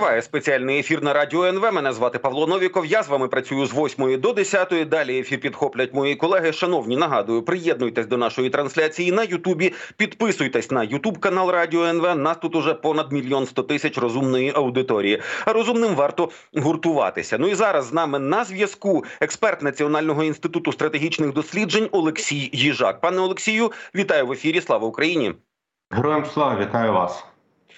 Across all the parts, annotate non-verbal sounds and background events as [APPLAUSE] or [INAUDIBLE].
Триває спеціальний ефір на радіо НВ. Мене звати Павло Новіков. Я з вами працюю з 8 до 10. Далі ефір підхоплять мої колеги. Шановні, нагадую, приєднуйтесь до нашої трансляції на Ютубі. Підписуйтесь на Ютуб канал Радіо НВ. Нас тут уже понад мільйон сто тисяч розумної аудиторії. А розумним варто гуртуватися. Ну і зараз з нами на зв'язку експерт Національного інституту стратегічних досліджень Олексій Їжак. Пане Олексію, вітаю в ефірі. Слава Україні! Героям слава вітаю вас.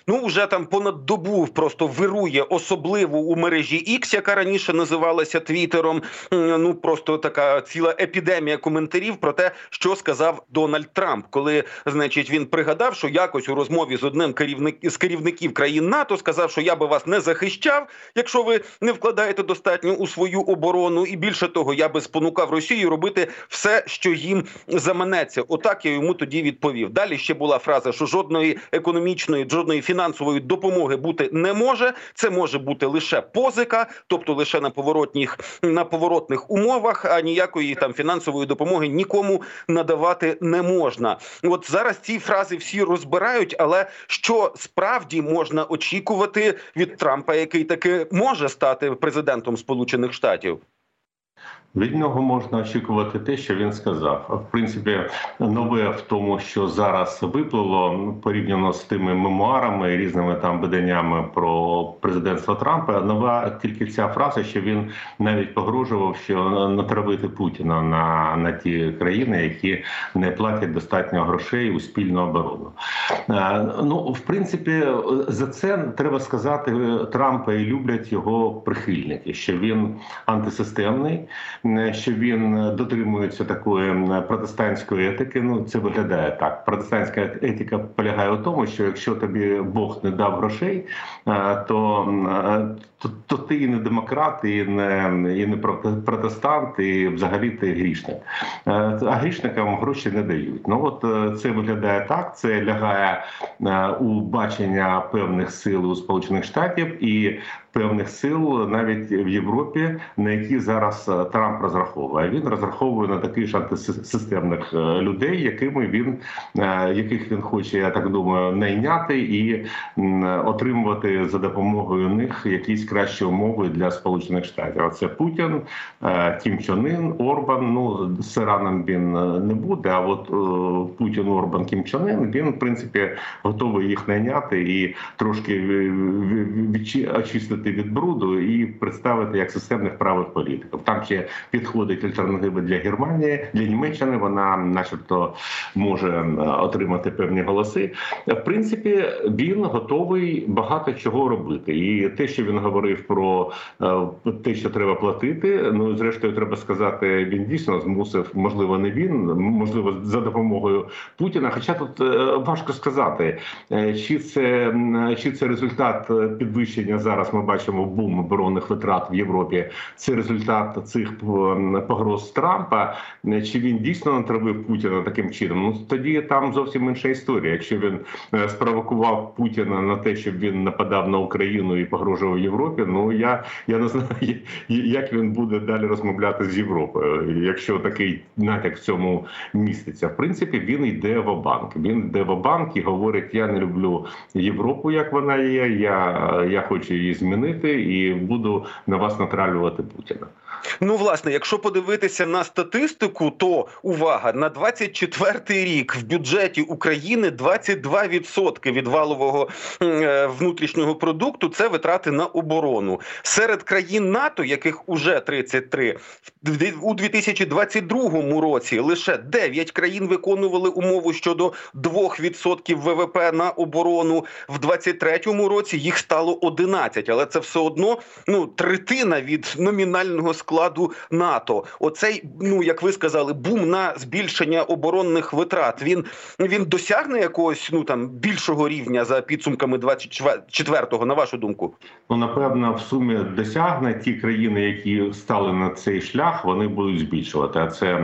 Ну вже там понад добу просто вирує особливо у мережі X, яка раніше називалася Твіттером. Ну просто така ціла епідемія коментарів про те, що сказав Дональд Трамп, коли значить він пригадав, що якось у розмові з одним керівник з керівників країн НАТО сказав, що я би вас не захищав, якщо ви не вкладаєте достатньо у свою оборону, і більше того, я би спонукав Росію робити все, що їм заманеться. Отак я йому тоді відповів. Далі ще була фраза, що жодної економічної, жодної фінансової допомоги бути не може. Це може бути лише позика, тобто лише на поворотних на поворотних умовах, а ніякої там фінансової допомоги нікому надавати не можна. От зараз ці фрази всі розбирають, але що справді можна очікувати від Трампа, який таки може стати президентом Сполучених Штатів? Від нього можна очікувати те, що він сказав. В принципі, нове в тому, що зараз виплило порівняно з тими мемуарами і різними там виданнями про президентство Трампа. Нова тільки ця фраза, що він навіть погрожував, що натравити Путіна на на ті країни, які не платять достатньо грошей у спільну оборону. Е, ну, в принципі, за це треба сказати Трампа і люблять його прихильники, що він антисистемний що він дотримується такої протестантської етики. Ну це виглядає так. Протестантська етика полягає у тому, що якщо тобі Бог не дав грошей, то то, то ти і не демократ, і не і не протестант, і взагалі ти грішник. А грішникам гроші не дають. Ну от е, це виглядає так. Це лягає е, у бачення певних сил у Сполучених Штатів і певних сил навіть в Європі, на які зараз е, Трамп розраховує. Він розраховує на таких ж антисистемних е, людей, якими він е, яких він хоче, я так думаю, найняти і отримувати за допомогою них якісь кращі умови для сполучених штатів. Це Путін, Кім Чон Ін, Орбан. Ну з Іраном він не буде. А от Путін, Орбан, Кім Чон Ін, він в принципі готовий їх найняти і трошки очистити очистити від бруду і представити як системних правих політиків. Там ще підходить альтернативи для Германії, для Німеччини. Вона, начебто, може отримати певні голоси. В принципі, він готовий багато чого робити, і те, що він говорив про е, те, що треба платити. Ну зрештою, треба сказати, він дійсно змусив, можливо, не він, можливо, за допомогою Путіна. Хоча тут е, важко сказати, е, чи це чи це результат підвищення зараз. Ми бачимо бум оборонних витрат в Європі. Це результат цих погроз Трампа. Чи він дійсно натравив Путіна таким чином? Ну тоді там зовсім інша історія. Якщо він е, спровокував Путіна на те, щоб він нападав на Україну і погрожував Європі. Ну я я не знаю, [LAUGHS] як він буде далі розмовляти з Європою, якщо такий натяк в цьому міститься. В принципі, він йде в банк. Він йде в банк і говорить: Я не люблю Європу, як вона є. Я, Я хочу її змінити змінити, і буду на вас натралювати Путіна. Ну, власне, якщо подивитися на статистику, то увага на 24-й рік в бюджеті України 22% від валового е, внутрішнього продукту це витрати на оборону серед країн НАТО, яких уже 33, у 2022 році лише 9 країн виконували умову щодо 2% ВВП на оборону. В 2023 році їх стало 11, але це все одно ну третина від номінального складу НАТО. Оцей, ну як ви сказали, бум на збільшення оборонних витрат. Він він досягне якогось ну там більшого рівня за підсумками 24-го, на вашу думку? Ну напевно, в сумі досягне ті країни, які стали на цей шлях, вони будуть збільшувати. А це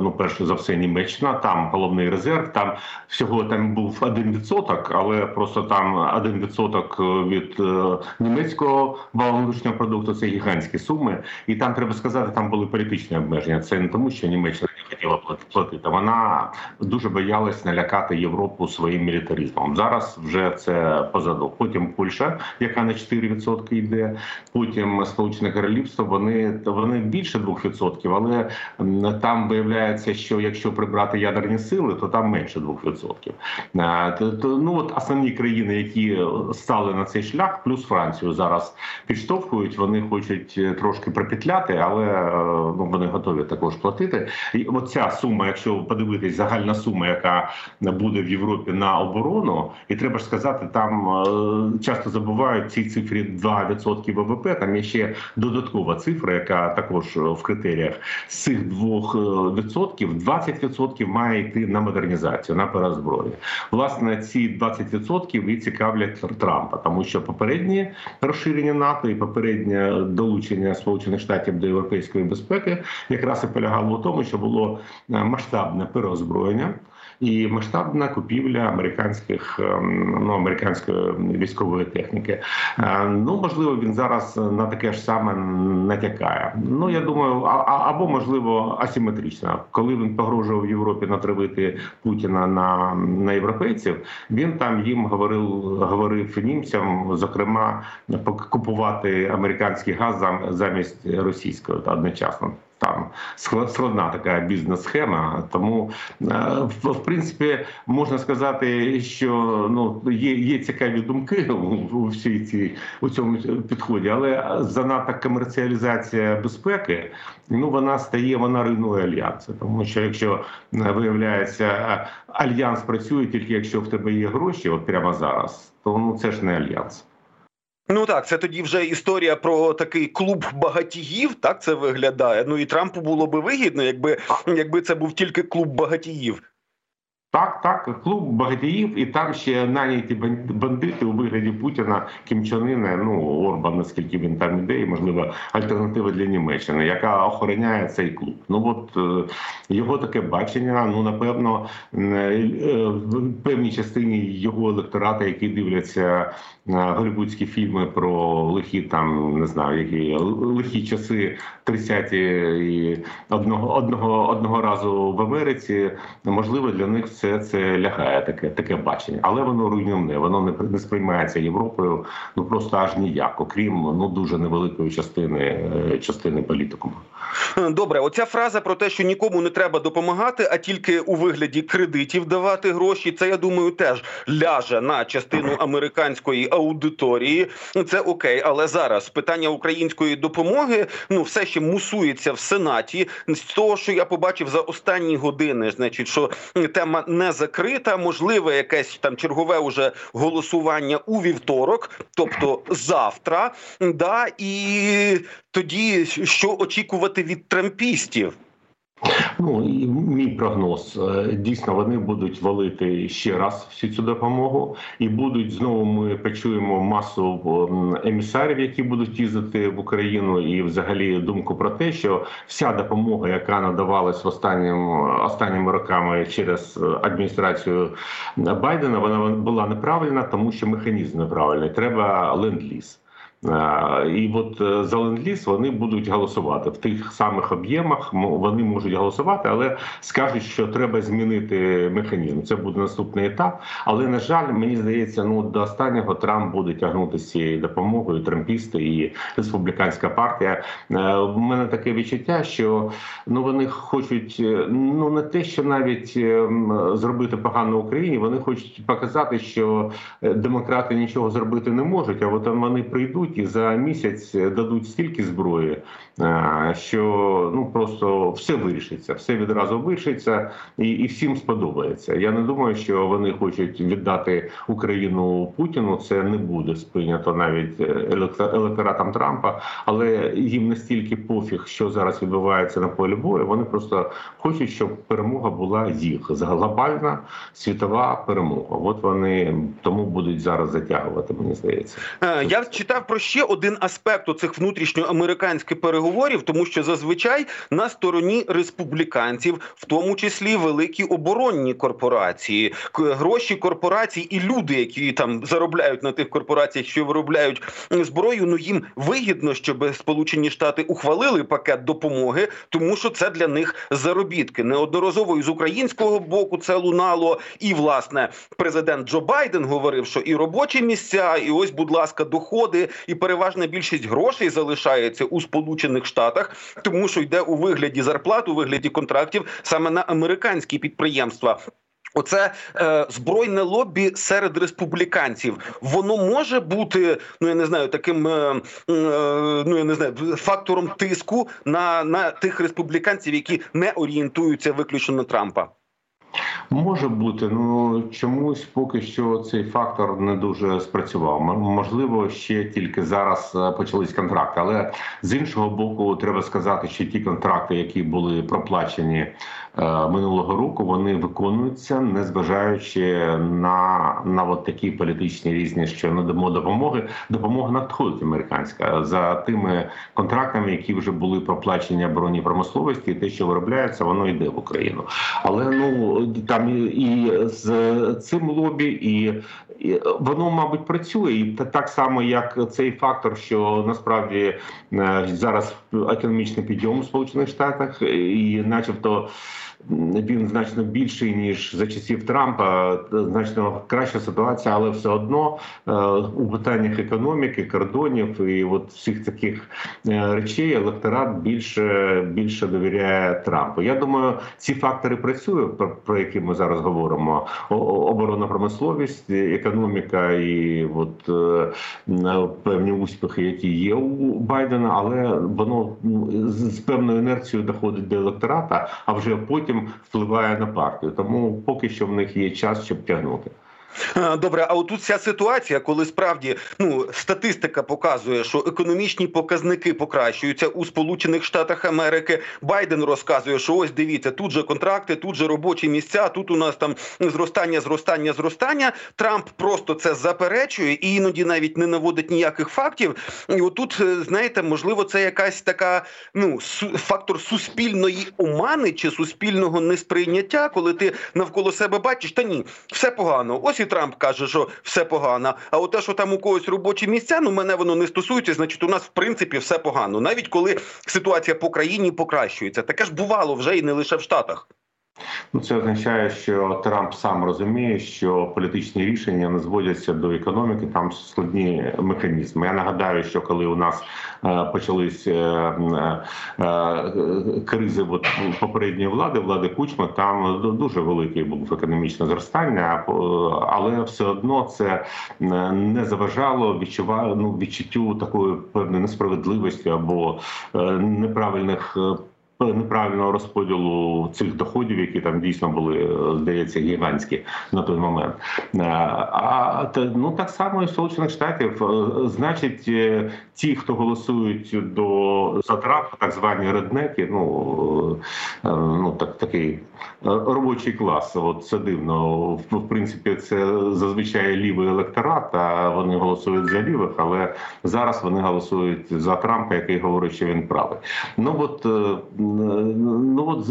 ну перше за все Німеччина. Там головний резерв. Там всього там був один відсоток, але просто там один відсоток від е, німецького валового внутрішнього продукту це гігантські суми, і там треба сказати, там були політичні обмеження. Це не тому, що Німеччина хотіла платити. Вона дуже боялась налякати Європу своїм мілітаризмом. Зараз вже це позаду. Потім Польща, яка на 4% йде. Потім Сполучене Королівство. Вони вони більше 2%, але там виявляється, що якщо прибрати ядерні сили, то там менше 2%. Е, то- то, Ну от основні країни, які стали на цей шлях, плюс Францію зараз підштовхують. Вони хочуть е, трошки пропетляти, але е, ну вони готові також платити. І оця сума, якщо подивитись, загальна сума, яка буде в Європі на оборону, і треба ж сказати, там е, часто забувають ці цифрі 2% ВВП. Там є ще додаткова цифра, яка також е, в критеріях з цих двох е, відсотків 20% має йти на модернізацію, на переозброєння. Власне, ці 20% і цікавлять Трампа, тому що попередні розширення НАТО і попереднє долучення Сполучених Штатів до європейської безпеки якраз і полягало в тому, що було е, масштабне переозброєння. І масштабна купівля американських ем, ну американської військової техніки. Е, Ну можливо, він зараз на таке ж саме натякає. Ну я думаю, або можливо асиметрично, коли він погрожував Європі натравити Путіна на, на європейців. Він там їм говорив, говорив німцям, зокрема, купувати американський газ замість російського та одночасно. Там склад- складна така бізнес-схема. Тому е, в, принципі можна сказати, що ну є, є цікаві думки у, всій цій у цьому підході, але занадто комерціалізація безпеки, ну вона стає, вона руйнує альянси. Тому що якщо е, виявляється, альянс працює тільки якщо в тебе є гроші, от прямо зараз, то ну це ж не альянс. Ну так, це тоді вже історія про такий клуб багатіїв. Так це виглядає. Ну і Трампу було би вигідно, якби якби це був тільки клуб багатіїв. Так, так, клуб багатіїв, і там ще наняті бан- бандити у вигляді Путіна, Кімчанина, ну Орбан, наскільки він там іде, і можливо альтернатива для Німеччини, яка охороняє цей клуб. Ну от е, його таке бачення. Ну напевно, е, в певній частині його електората, які дивляться е, голівудські фільми про лихі там не знаю, які лихі часи 30-ті і одного одного одного разу в Америці. Можливо, для них все це лягає таке таке бачення, але воно руйнівне, воно не не сприймається Європою. Ну просто аж ніяк, окрім ну дуже невеликої частини е, частини політикуму. Добре, оця фраза про те, що нікому не треба допомагати, а тільки у вигляді кредитів давати гроші. Це я думаю, теж ляже на частину американської аудиторії. Це окей, але зараз питання української допомоги ну все ще мусується в сенаті. З того, що я побачив за останні години, значить, що тема не закрита, можливе якесь там чергове уже голосування у вівторок, тобто завтра. Да, і тоді що очікувати від трампістів? Ну і мій прогноз е, дійсно вони будуть валити ще раз всю цю допомогу, і будуть знову. Ми почуємо масу емісарів, які будуть їздити в Україну, і взагалі думку про те, що вся допомога, яка надавалась останнім останніми роками через е, адміністрацію Байдена, вона була неправильна, тому що механізм неправильний. Треба ленд-ліз. Е, І от е, за ленд-ліз вони будуть голосувати в тих самих об'ємах. Вони можуть голосувати, але скажуть, що треба змінити механізм. Це буде наступний етап. Але на жаль, мені здається, ну до останнього Трамп буде тягнути цією допомогою. Трампісти і республіканська партія. Е, В мене таке відчуття, що ну вони хочуть е, ну не те, що навіть е, зробити погано Україні. Вони хочуть показати, що е, демократи нічого зробити не можуть. А от вони прийдуть і за місяць дадуть стільки зброї, що ну просто все вирішиться, все відразу вирішиться, і, і всім сподобається. Я не думаю, що вони хочуть віддати Україну Путіну. Це не буде сприйнято навіть е, електоратом Трампа, але їм настільки пофіг, що зараз відбувається на полі бою. Вони просто хочуть, щоб перемога була їх глобальна світова перемога. От вони тому будуть зараз затягувати. Мені здається. Е, Я читав про ще один аспект оцих внутрішньоамериканських переговорів, тому що зазвичай на стороні республіканців, в тому числі великі оборонні корпорації, гроші корпорацій і люди, які там заробляють на тих корпораціях, що виробляють зброю. Ну їм вигідно, щоб Сполучені Штати ухвалили пакет допомоги, тому що це для них заробітки. Неодноразово з українського боку це лунало, і власне президент Джо Байден говорив, що і робочі місця, і ось, будь ласка, доходи, і переважна більшість грошей залишається у Сполучених Штатах, тому що йде у вигляді зарплат, у вигляді контрактів саме на американські підприємства. Оце е, збройне лобі серед республіканців. Воно може бути, ну я не знаю, таким е, е, ну я не знаю, фактором тиску на, на тих республіканців, які не орієнтуються виключно на Трампа. Може бути, ну чомусь поки що цей фактор не дуже спрацював. Можливо, ще тільки зараз е, почались контракти, але з іншого боку, треба сказати, що ті контракти, які були проплачені минулого року, вони виконуються, незважаючи на на от такі політичні різні, що надамо допомоги. Допомога надходить американська за тими контрактами, які вже були проплачені оборонній промисловості, і те, що виробляється, воно йде в Україну. Але ну там і з цим лобі, і, і воно, мабуть, працює і так само, як цей фактор, що насправді е, зараз економічний підйом у сполучених штатах, і, начебто він значно більший ніж за часів Трампа, значно краща ситуація, але все одно е, у питаннях економіки, кордонів і от всіх таких е, речей електорат більше більше довіряє Трампу. Я думаю, ці фактори працюють, про, які ми зараз говоримо: оборонна промисловість, економіка і от е, певні успіхи, які є у Байдена, але воно з певною інерцією доходить до електората, а вже потім потім впливає на партію. Тому поки що в них є час, щоб тягнути. Добре, а отут ця ситуація, коли справді ну статистика показує, що економічні показники покращуються у Сполучених Штатах Америки. Байден розказує, що ось дивіться, тут же контракти, тут же робочі місця, тут у нас там зростання, зростання, зростання. Трамп просто це заперечує і іноді навіть не наводить ніяких фактів. І отут, е, знаєте, можливо, це якась така ну фактор суспільної омани чи суспільного несприйняття, коли ти навколо себе бачиш, та ні, все погано. Ось і Трамп каже, що все погано. А от те, що там у когось робочі місця, ну мене воно не стосується. Значить, у нас в принципі все погано, навіть коли ситуація по країні покращується. Таке ж бувало вже і не лише в Штатах. Ну, це означає, що Трамп сам розуміє, що політичні рішення не зводяться до економіки. Там складні механізми. Я нагадаю, що коли у нас е, почались е, е, кризи от, попередньої влади, влади Кучма, там дуже великий був економічне зростання, але все одно це не заважало відчуваю ну, відчуттю такої певної несправедливості або неправильних неправильного розподілу цих доходів, які там дійсно були, здається, гігантські на той момент. Е, а ну так само і в Сполучених Штатів, е, значить, е, ті, хто голосують до за Трампа, так звані реднеки, ну ну так такий робочий клас. От це дивно. В принципі, це зазвичай лівий електорат. А вони голосують за лівих, але зараз вони голосують за Трампа, який говорить, що він правий. Ну от ну от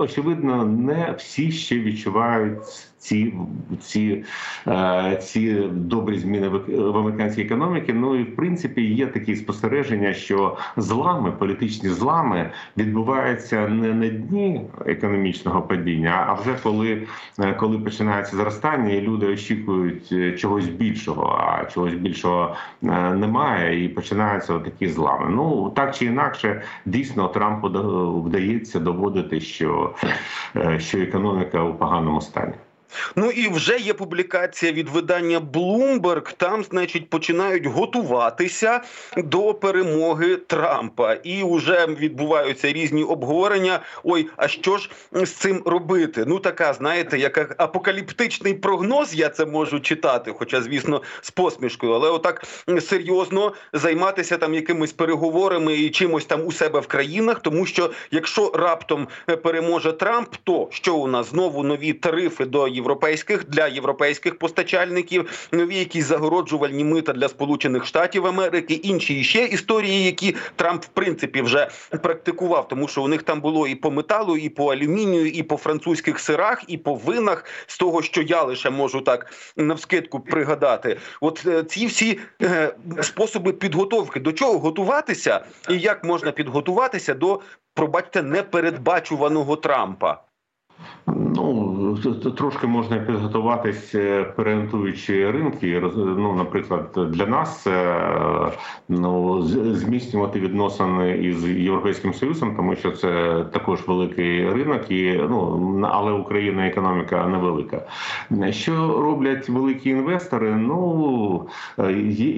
очевидно, не всі ще відчувають ці ці, е, ці добрі зміни в американській економіці. Ну і в принципі є такі спостереження, що злами, політичні злами відбуваються не на дні економічного падіння, а вже коли е, коли починається зростання, і люди очікують е, чогось більшого, а чогось більшого немає, і починаються такі злами. Ну так чи інакше, дійсно Трампу вдається доводити, що, що економіка у поганому стані. Ну і вже є публікація від видання Bloomberg, Там, значить, починають готуватися до перемоги Трампа, і вже відбуваються різні обговорення. Ой, а що ж з цим робити? Ну така, знаєте, як апокаліптичний прогноз. Я це можу читати, хоча, звісно, з посмішкою, але отак серйозно займатися там якимись переговорами і чимось там у себе в країнах, тому що якщо раптом переможе Трамп, то що у нас знову нові тарифи до Європи? Європейських для європейських постачальників, нові якісь загороджувальні мита для Сполучених Штатів Америки, інші ще історії, які Трамп в принципі вже практикував, тому що у них там було і по металу, і по алюмінію, і по французьких сирах, і по винах з того, що я лише можу так навскидку пригадати. От е, ці всі е, способи підготовки до чого готуватися, і як можна підготуватися до пробачте непередбачуваного Трампа. Ну трошки можна підготуватись, е, переорієнтуючи ринки. Ну, наприклад, для нас ну зміцнювати відносини із європейським союзом, тому що це також великий ринок, і ну але Україна економіка невелика. Що роблять великі інвестори? Ну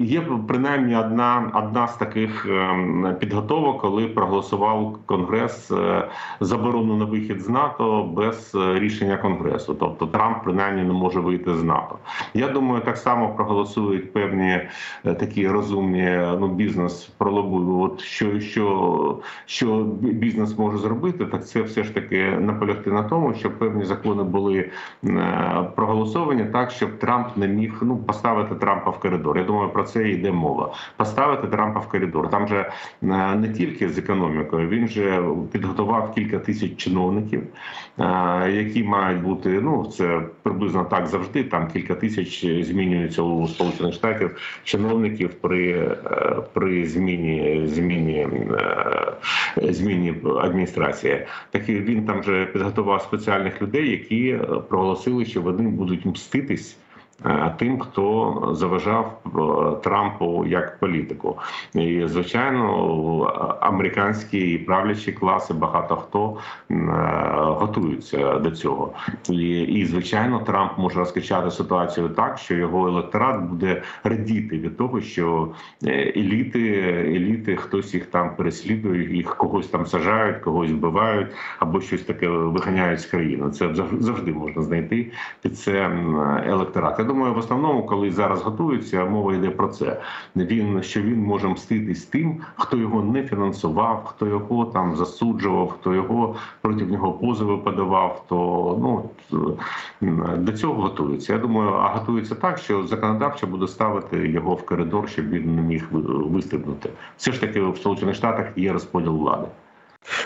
є принаймні одна одна з таких ем, підготовок, коли проголосував конгрес е, заборону на вихід з НАТО без рішення конгресу. Тобто Трамп принаймні не може вийти з НАТО. Я думаю, так само проголосують певні е, такі розумні ну бізнес пролобують. От що що, що бізнес може зробити, так це все ж таки наполягти на тому, щоб певні закони були е, проголосовані так, щоб Трамп не міг ну поставити Трампа в коридор. Я думаю, про це йде мова. Поставити Трампа в коридор. Там же е, не тільки з економікою, він же підготував кілька тисяч чиновників які мають бути. Ну це приблизно так завжди. Там кілька тисяч змінюється у сполучених штатів чиновників при е, при зміні зміні е, зміні адміністрації. Так він там вже підготував спеціальних людей, які проголосили, що вони будуть мститись. Е, тим, хто заважав е, Трампу як політику, і звичайно, американські правлячі класи багато хто е, готуються до цього, і, і звичайно, Трамп може розкачати ситуацію так, що його електорат буде радіти від того, що еліти, еліти, хтось їх там переслідує, їх когось там сажають, когось вбивають або щось таке виганяють з країни. Це завжди можна знайти під це електорат думаю, в основному, коли зараз готуються, мова йде про це. Він що він може мститись тим, хто його не фінансував, хто його там засуджував, хто його проти нього позови подавав. То ну до цього готується. Я думаю, а готується так, що законодавча буде ставити його в коридор, щоб він не міг вистрибнути. Все ж таки в Сполучених Штатах є розподіл влади.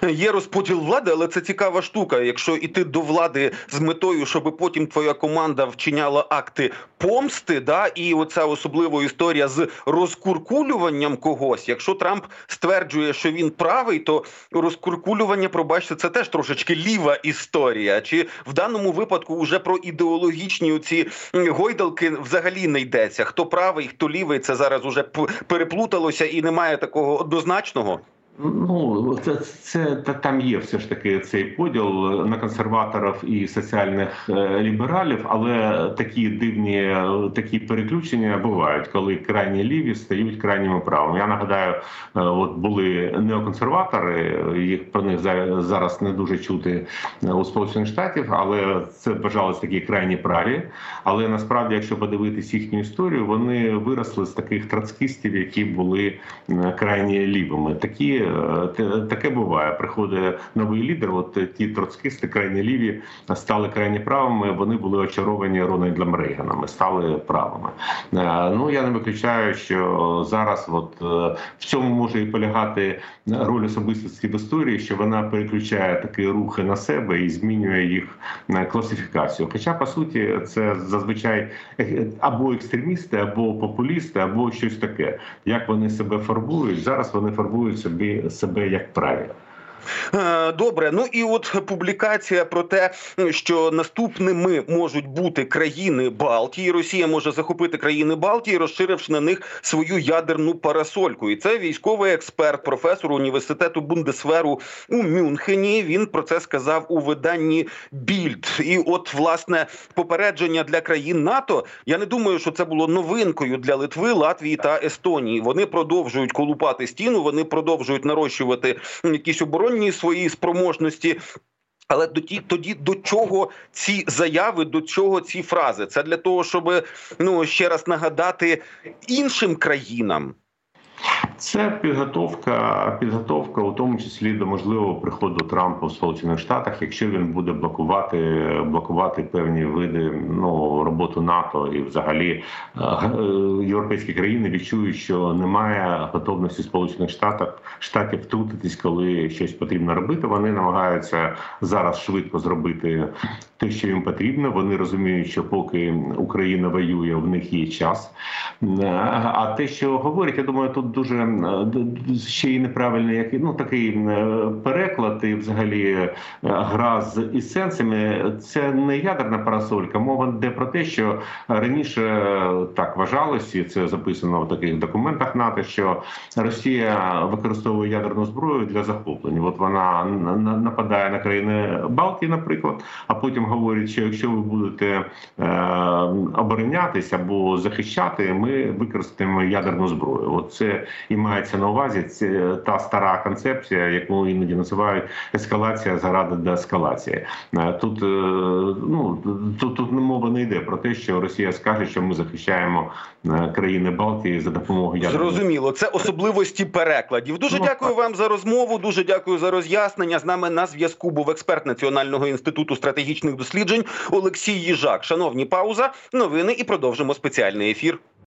Є розподіл влади, але це цікава штука. Якщо йти до влади з метою, щоб потім твоя команда вчиняла акти помсти, да і оця особлива історія з розкуркулюванням когось. Якщо Трамп стверджує, що він правий, то розкуркулювання, пробачте, це теж трошечки ліва історія. Чи в даному випадку вже про ідеологічні оці гойдалки взагалі не йдеться? Хто правий, хто лівий, це зараз уже переплуталося і немає такого однозначного. Ну це це там є все ж таки цей поділ на консерваторів і соціальних е, лібералів, але такі дивні такі переключення бувають, коли крайні ліві стають крайніми правими. Я нагадаю, е, от були неоконсерватори, їх про них зараз не дуже чути е, у сполучених штатів, але це бажалось такі крайні праві. Але насправді, якщо подивитись їхню історію, вони виросли з таких троцкистів, які були крайні лівими. Такі таке буває. Приходить новий лідер. От ті троцкисти, крайні ліві стали крайні правими. Вони були очаровані Рональдом Рейганом, стали правими. Е, ну я не виключаю, що зараз, от е, в цьому може і полягати роль особистості в історії, що вона переключає такі рухи на себе і змінює їх класифікацію. Хоча по суті, це зазвичай або екстремісти, або популісти, або щось таке. Як вони себе фарбують зараз? Вони фарбують собі себе як правильно. Е, добре, ну і от публікація про те, що наступними можуть бути країни Балтії. Росія може захопити країни Балтії, розширивши на них свою ядерну парасольку. І це військовий експерт, професор університету Бундесверу у Мюнхені. Він про це сказав у виданні Більд. І, от, власне, попередження для країн НАТО. Я не думаю, що це було новинкою для Литви, Латвії та Естонії. Вони продовжують колупати стіну, вони продовжують нарощувати якісь оборонні оборонні свої спроможності. Але тоді, тоді до чого ці заяви, до чого ці фрази? Це для того, щоб ну ще раз нагадати іншим країнам. Це підготовка, підготовка, у тому числі до можливого приходу Трампа в Сполучених Штатах, якщо він буде блокувати блокувати певні види ну роботу НАТО і взагалі е, е, європейські країни відчують, що немає готовності Сполучених Штатів штатів втрутитись, коли щось потрібно робити. Вони намагаються зараз швидко зробити те, що їм потрібно. Вони розуміють, що поки Україна воює, в них є час. Е, А те, що говорять, я думаю, тут дуже ще й неправильний який ну такий переклад і взагалі гра з із. Це не ядерна парасолька. Мова йде про те, що раніше е, так вважалось, і це записано в таких документах НАТО, що Росія використовує ядерну зброю для захоплення. От вона нападає на країни Балтії, наприклад, а потім говорить, що якщо ви будете е, оборонятись або захищати, ми використаємо ядерну зброю. От це і мається на увазі. Це та стара концепція, яку іноді називають ескалація заради деескалації. Е, Тут ну тут, тут мова не йде про те, що Росія скаже, що ми захищаємо е, країни Балтії за допомогою Зрозуміло, це особливості перекладів. Дуже Ну, дякую вам за розмову. Дуже дякую за роз'яснення. З нами на зв'язку був експерт Національного інституту стратегічних досліджень Олексій Їжак. Шановні пауза, новини і продовжимо спеціальний ефір.